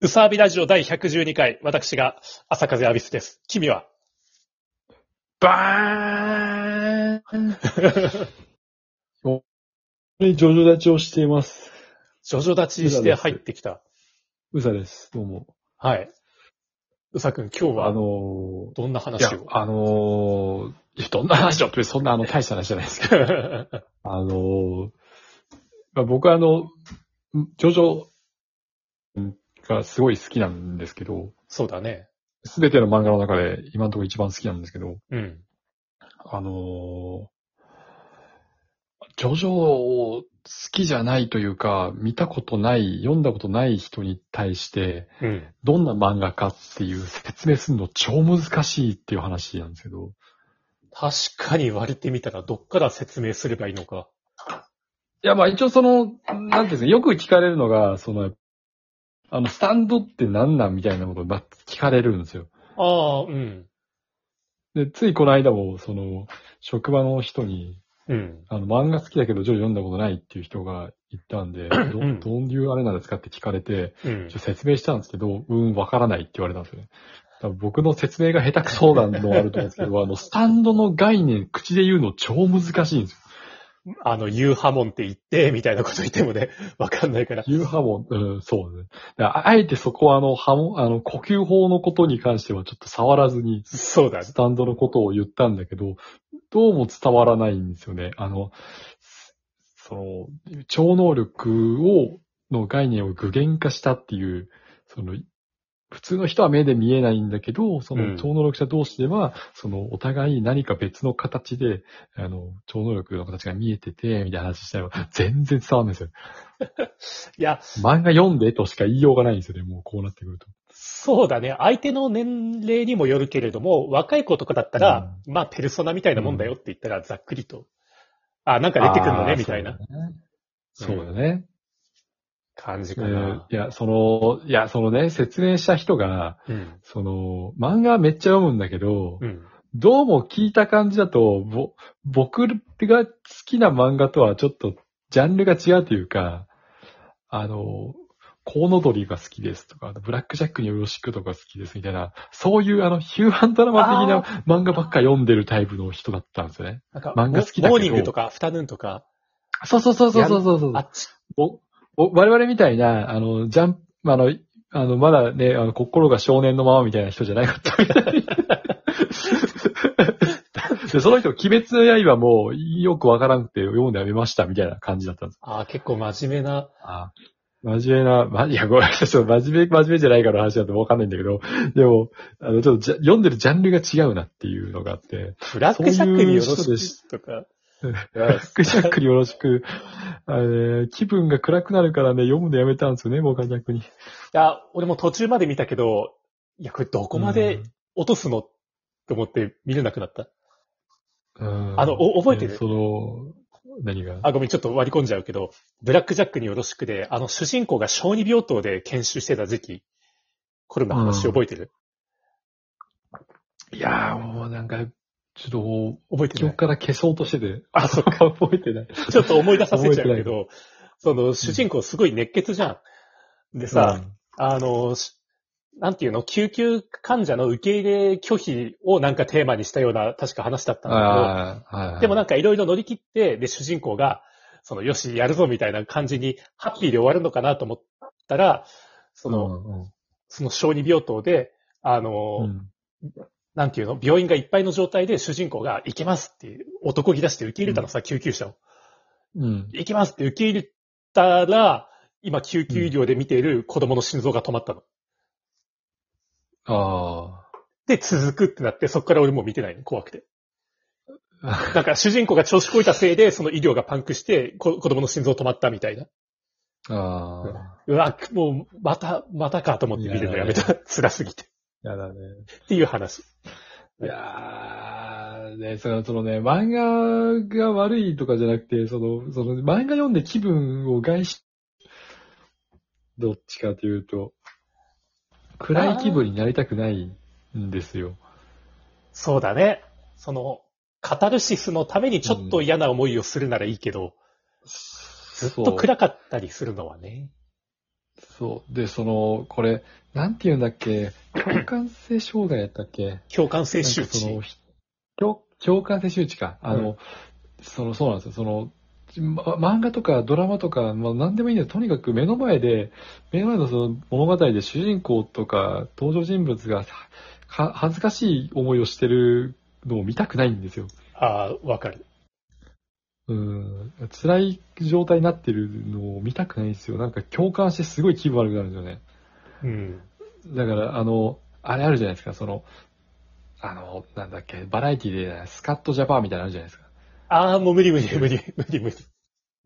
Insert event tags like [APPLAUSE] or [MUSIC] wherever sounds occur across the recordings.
うさあびラジオ第112回、私が朝風アビスです。君は？バーンおジョジョ立ちをしています。ジョジョ立ちして入ってきた。うさです。どうも。はい。うさくん、今日あはのどんなー、いや話を、あのー、どんな話をってそんなあの大した話じゃないですけど、[LAUGHS] あのー、まあ、僕はあの、ジョジョがすごい好きなんですけど、そうだね。すべての漫画の中で今のところ一番好きなんですけど、うん。あのー、ジョジョを好きじゃないというか、見たことない、読んだことない人に対して、うん。どんな漫画かっていう説明するの超難しいっていう話なんですけど。確かに言われてみたら、どっから説明すればいいのか。いや、まあ一応その、なんていうんですか、よく聞かれるのが、その、あの、スタンドって何なんみたいなことをまあ聞かれるんですよ。ああ、うん。で、ついこの間も、その、職場の人に、うん。あの、漫画好きだけど、ジョジョ読んだことないっていう人がいたんで、[CLEARS THROAT] どうんどういうあれなんですかって聞かれて、うんちょ。説明したんですけど、うん、わからないって言われたんですよね。多分僕の説明が下手くそなのはあると思うんですけど、あの、スタンドの概念、口で言うの超難しいんですよ。あの、ユーハモンって言って、[LAUGHS] みたいなこと言ってもね、[LAUGHS] わかんないから。ユーハモン、うん、そうね。あえてそこはあの、ハモン、あの、呼吸法のことに関してはちょっと触らずに、そうだねス。タンドのことを言ったんだけど、どうも伝わらないんですよね。あの、その、超能力を、の概念を具現化したっていう、その、普通の人は目で見えないんだけど、そうんの超能力者同士では、そのお互い何か別の形で、あの、超能力の形が見えてて、みたいな話したら、全然伝わんないですよ。[LAUGHS] いや、漫画読んでとしか言いようがないんですよね、もうこうなってくると。そうだね。相手の年齢にもよるけれども、若い子とかだったら、まあ、ペルソナみたいなもんだよって言ったら、ざっくりと。あ、なんか出てくるのね、みたいな。そうだね。感じえーかな。いや、その、いや、そのね、説明した人が、うん。その、漫画めっちゃ読むんだけど、うん。どうも聞いた感じだと、ぼ、僕が好きな漫画とはちょっと、ジャンルが違うというか、あの、コウノドリが好きですとか、ブラックジャックによろしくとか好きですみたいな、そういうあの、ヒューマンドラマ的な漫画ばっか読んでるタイプの人だったんですよね。なんか、漫画好きだけどモーニングとか、アフタヌーンとか、そうそうそうそうそうそうそうあっち、お、お、我々みたいな、あの、ジャンプ、あの、あの、まだね、あの、心が少年のままみたいな人じゃないかったみたい [LAUGHS] で、その人、鬼滅の刃もよくわからなくて読んでやめましたみたいな感じだったんです。あー結構真面目な、あ真面目な、ま、いや、ごめんなさい、真面目、真面目じゃないからの話だとわかんないんだけど、でも、あの、ちょっとじゃ読んでるジャンルが違うなっていうのがあって、ブラックジャックによろしくとか。ブラックジャックによろしく、あれね気分が暗くなるからね、読むのやめたんですよね、僕は逆に。いや、俺も途中まで見たけど、いや、これどこまで落とすのって思って見れなくなった。うん。あのお覚えてる？ねその、何が？あ、ごめん、ちょっと割り込んじゃうけど、ブラックジャックによろしくで、あの主人公が小児病棟で研修してた時期、これの話うん。覚えてる、いやーもうなんか、ちょっと、覚えてない記憶から消そうとしてて。あそっか。[LAUGHS] 覚えてない。ちょっと思い出させちゃうけど、その主人公すごい熱血じゃん。でさ、あの、しなんていうの、救急患者の受け入れ拒否をなんかテーマにしたような、確か話だったうんん、だ。けど、でもなんかいろいろ乗り切って、で、主人公が、その、よし、やるぞみたいな感じに、ハッピーで終わるのかなと思ったら、その、うん、その小児病棟で、あの、うん。なんていうの、病院がいっぱいの状態で主人公が行けますって男気出して受け入れたのさ、救急車を。うん。行きますって受け入れたら、今救急医療で見ている子供の心臓が止まったの。あで、続くってなって、そこから俺もう見てないの、怖くて。あ。[LAUGHS] なんか主人公が調子こいたせいで、その医療がパンクして、こ子供の心臓止まったみたいな。ああ。うわ、もう、また、またかと思って見るのやめた。辛すぎて。やだね。っていう話。いやー、ね、その、そのね、漫画が悪いとかじゃなくて、その、その、漫画読んで気分を害し、どっちかというと、暗い気分になりたくないんですよ。そうだね。その、カタルシスのためにちょっと嫌な思いをするならいいけど、ずっと暗かったりするのはね。そう。で、その、これ、なんて言うんだっけ、共感性障害やったっけ？共感性周知。共共感性周知か。あの、その、そうなんですよ。その、ま漫画とかドラマとか、まあ、何でもいいんだよ。とにかく目の前で、目の前のその物語で主人公とか登場人物がは恥ずかしい思いをしてるのを見たくないんですよ。ああ、わかる。うん。辛い状態になってるのを見たくないんですよ。なんか共感してすごい気分悪くなるんですよね。うん。だから、あの、あれあるじゃないですか、その、あの、なんだっけ、バラエティでスカットジャパンみたいなのあるじゃないですか。ああ、もう無理無理無理無理無理。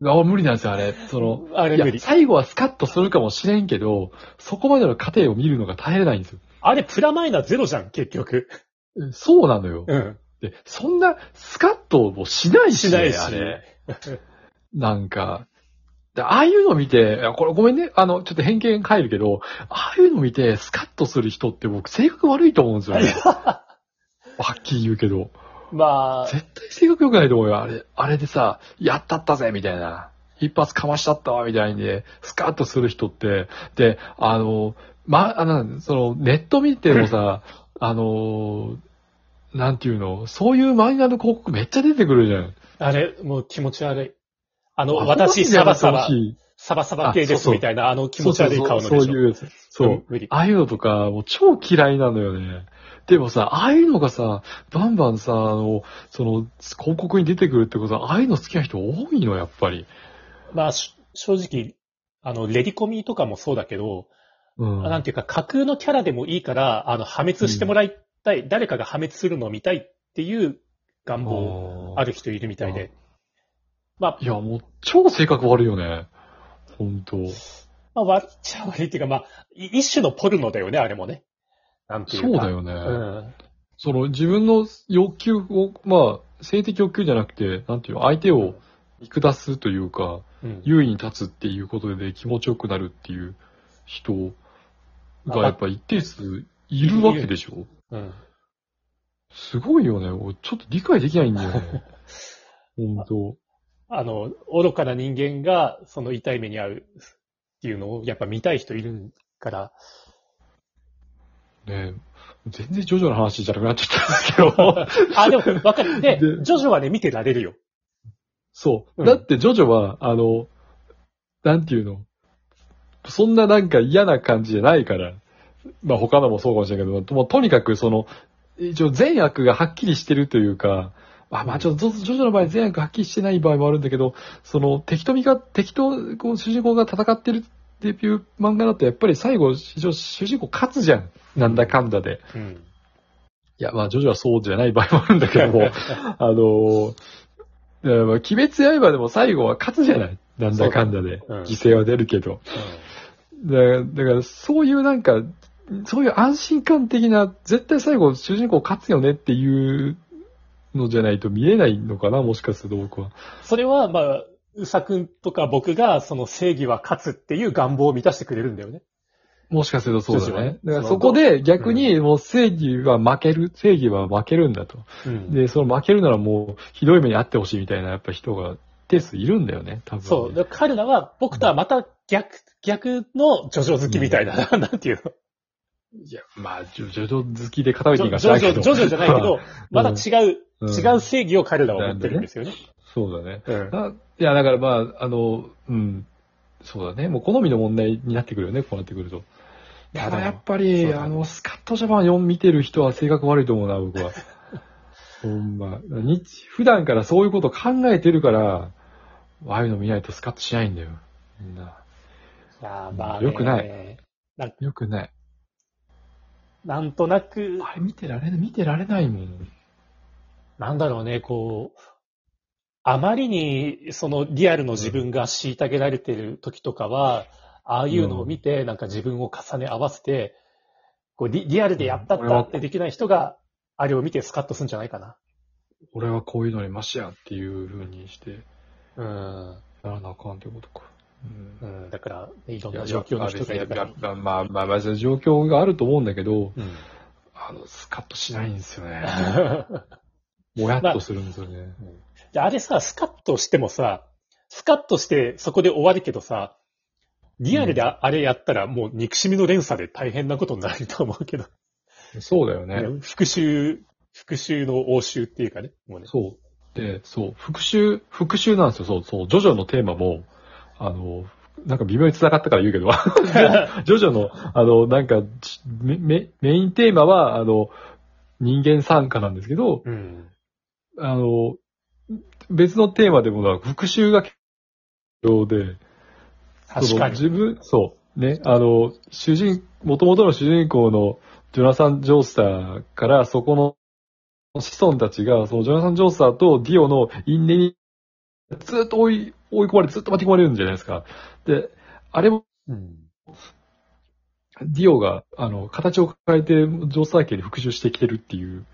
あ、無理なんですよ、あれ。その、あれ無理。最後はスカッとするかもしれんけど、そこまでの過程を見るのが耐えれないんですよ。あれプラマイナゼロじゃん、結局。そうなのよ。うん。で、そんなスカッともしないし、ね、しないしあれ。なんか、でああいうの見て、これごめんね、あの、ちょっと偏見入るけど、ああいうの見てスカッとする人って僕性格悪いと思うんですよね。はっきり言うけど。まあ、絶対性格良くないと思うよ。あれ、あれでさ、やったったぜみたいな。一発かましちゃったわみたいにね、スカッとする人って、で、あの、ま、あの、その、ネット見てもさ、[LAUGHS] あの、なんていうの、そういう漫画の広告めっちゃ出てくるじゃん。あれ、もう気持ち悪い。あの、あ私、サバサバサバサバ系ですみたいな、あの気持ち悪い顔のでしょ。そういうやつ。そう。ああいうのとか、もう超嫌いなのよね。でもさ、ああいうのがさ、バンバンさ、あの、その、広告に出てくるってことは、ああいうの好きな人多いの、やっぱり。まあ、し正直、あの、レディコミとかもそうだけど、うん。なんていうか、架空のキャラでもいいから、あの、破滅してもらいたい、誰かが破滅するのを見たいっていう願望ある人いるみたいで。まあ、いや、もう、超性格悪いよね。本当まあ、悪いっちゃ悪いっていうか、まあ、い一種のポルノだよね、あれもね。なんていうか。そうだよね。うん。その、自分の欲求を、まあ、性的欲求じゃなくて、なんていうの、相手を見下すというか、うん。優位に立つっていうことで気持ちよくなるっていう人がやっぱ一定数いるわけでしょうん。すごいよね。俺ちょっと理解できないんだよね。[LAUGHS] 本当あの、愚かな人間が、その痛い目に遭うっていうのを、やっぱ見たい人いるから、ね全然ジョジョの話じゃなくなっちゃったんですけど。[LAUGHS] あ、でも、わかる。で、でジョジョはね、見てられるよ。そう。うんだってジョジョは、あの、なんていうの？そんななんか嫌な感じじゃないから。まあ他のもそうかもしれないけど、もうとにかくその、一応善悪がはっきりしてるというか、あまあちょっとジョジョの場合善悪はっきりしてない場合もあるんだけど、その敵と味方、敵とこう主人公が戦ってるっていう漫画だとやっぱり最後、一応主人公勝つじゃん。なんだかんだで。うん。いや、まあ、ジョジョはそうじゃない場合もあるんだけども、[LAUGHS] あの鬼滅刃でも最後は勝つじゃないなんだかんだで。うん犠牲は出るけど。だから、だからそういうなんか、そういう安心感的な、絶対最後主人公勝つよねっていうのじゃないと見えないのかな、もしかすると僕は。それは、まあ、うさくんとか僕が、その正義は勝つっていう願望を満たしてくれるんだよね。もしかするとそうだね。ねだからそこで逆にもう正義は負ける、正義は負けるんだと。うん。で、その負けるならもうひどい目にあってほしいみたいなやっぱ人が定数いるんだよね、多分、ね。そう。で彼らは、僕とはまた逆、逆のジョジョ好きみたいな、[LAUGHS] なんていうの。いや、まあ、ジョジョジョ好きで片ジ付けョジョ、ないけど。ジョジョじゃないけど、また違う、うん違う正義を彼らは持ってるんですよね。そうだね。うん。あいや、だからまあ、あの、うん。そうだね。もう好みの問題になってくるよね、こうなってくると。ただやっぱそうり、だねあの、スカットジャパン4見てる人は性格悪いと思うな、僕は。[LAUGHS] ほんま。日、普段からそういうこと考えてるから、ああいうの見ないとスカッとしないんだよ。みんな。いやーまあね、よくないよくない。なんとなく、あれ見てられない、見てられないもん。なんだろうね、こう、あまりにそのリアルの自分が虐げられてる時とかは、ああいうのを見て、なんか自分を重ね合わせて、こうリリアルでやったったってできない人が、あれを見てスカッとするんじゃないかな。俺はこういうのにマシやっていう風にして、うん。やらなあかんってことか。うんうん、だから、いろんな状況の人がいるから。まあまあまあ、そういう状況があると思うんだけど、うん。あの、スカッとしないんですよね。[LAUGHS] もやっとするんですよね。で、あれさ、スカッとしてもさ、スカッとしてそこで終わるけどさ、リアルでああれやったらもう憎しみの連鎖で大変なことになると思うけど。そうだよね。復讐、復讐の応酬っていうかね。もうね。そう。で、そう、復讐、復讐なんですよ。そう、そう。ジョジョのテーマも、あの、なんか微妙に繋がったから言うけど、[LAUGHS] ジョジョの、あの、なんか、メメメインテーマは、あの、人間参加なんですけど、うん。あの、別のテーマでも、復讐が必要で、確かに。自分、そう、ね、あの、主人、元々の主人公のジョナサン・ジョースターから、そこの子孫たちが、そのジョナサン・ジョースターとディオの因縁にずっと追い、追い込まれて、ずっと巻き込まれるんじゃないですか。で、あれも、うん。ディオが、あの、形を変えて、ジョースター家に復讐してきてるっていう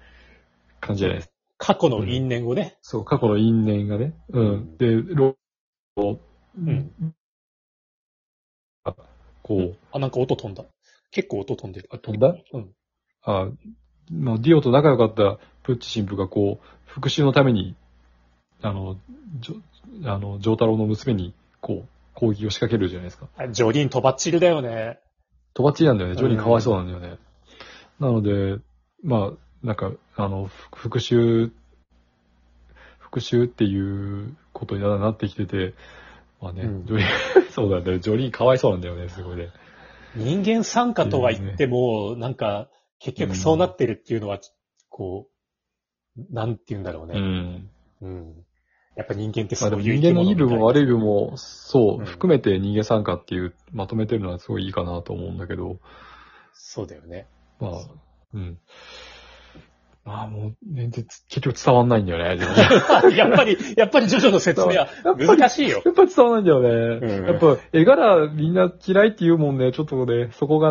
感じじゃないですか。過去の因縁をね。そう、過去の因縁がね。うん。で、ロうん。こう、あ、なんか音飛んだ。結構音飛んでる。あ飛んだ？うん。あまあ、ディオと仲良かったプッチ神父がこう、復讐のために、あの、ジョ、あの、ジョータロウの娘に、こう、攻撃を仕掛けるじゃないですか。あジョリーンとばっちりだよね。とばっちりなんだよね。ジョリーかわいそうなんだよね。なので、まあ、なんか、あの、ふ復讐、復讐っていうことになってきてて、まあね、うんジョリー、[LAUGHS] そうだよ。ジョリーかわいそうなんだよね、すごいね。人間参加とは言っても、なんか、結局そうなってるっていうのは、こう、なんて言うんだろううね。ん。うん。やっぱ人間ってまあでもそういう人間のいい部分悪い。い部分も、そう、うん含めて人間参加っていう、まとめてるのはすごいいいかなと思うんだけど、そうだよね。まあ、うん。まあもう、全然つ結局伝わんないんだよね。[LAUGHS] やっぱり、やっぱりジョジョの説明は難しいよ。やっぱ伝わんないんだよね。うんやっぱ絵柄みんな嫌いって言うもんね、ちょっとね、そこが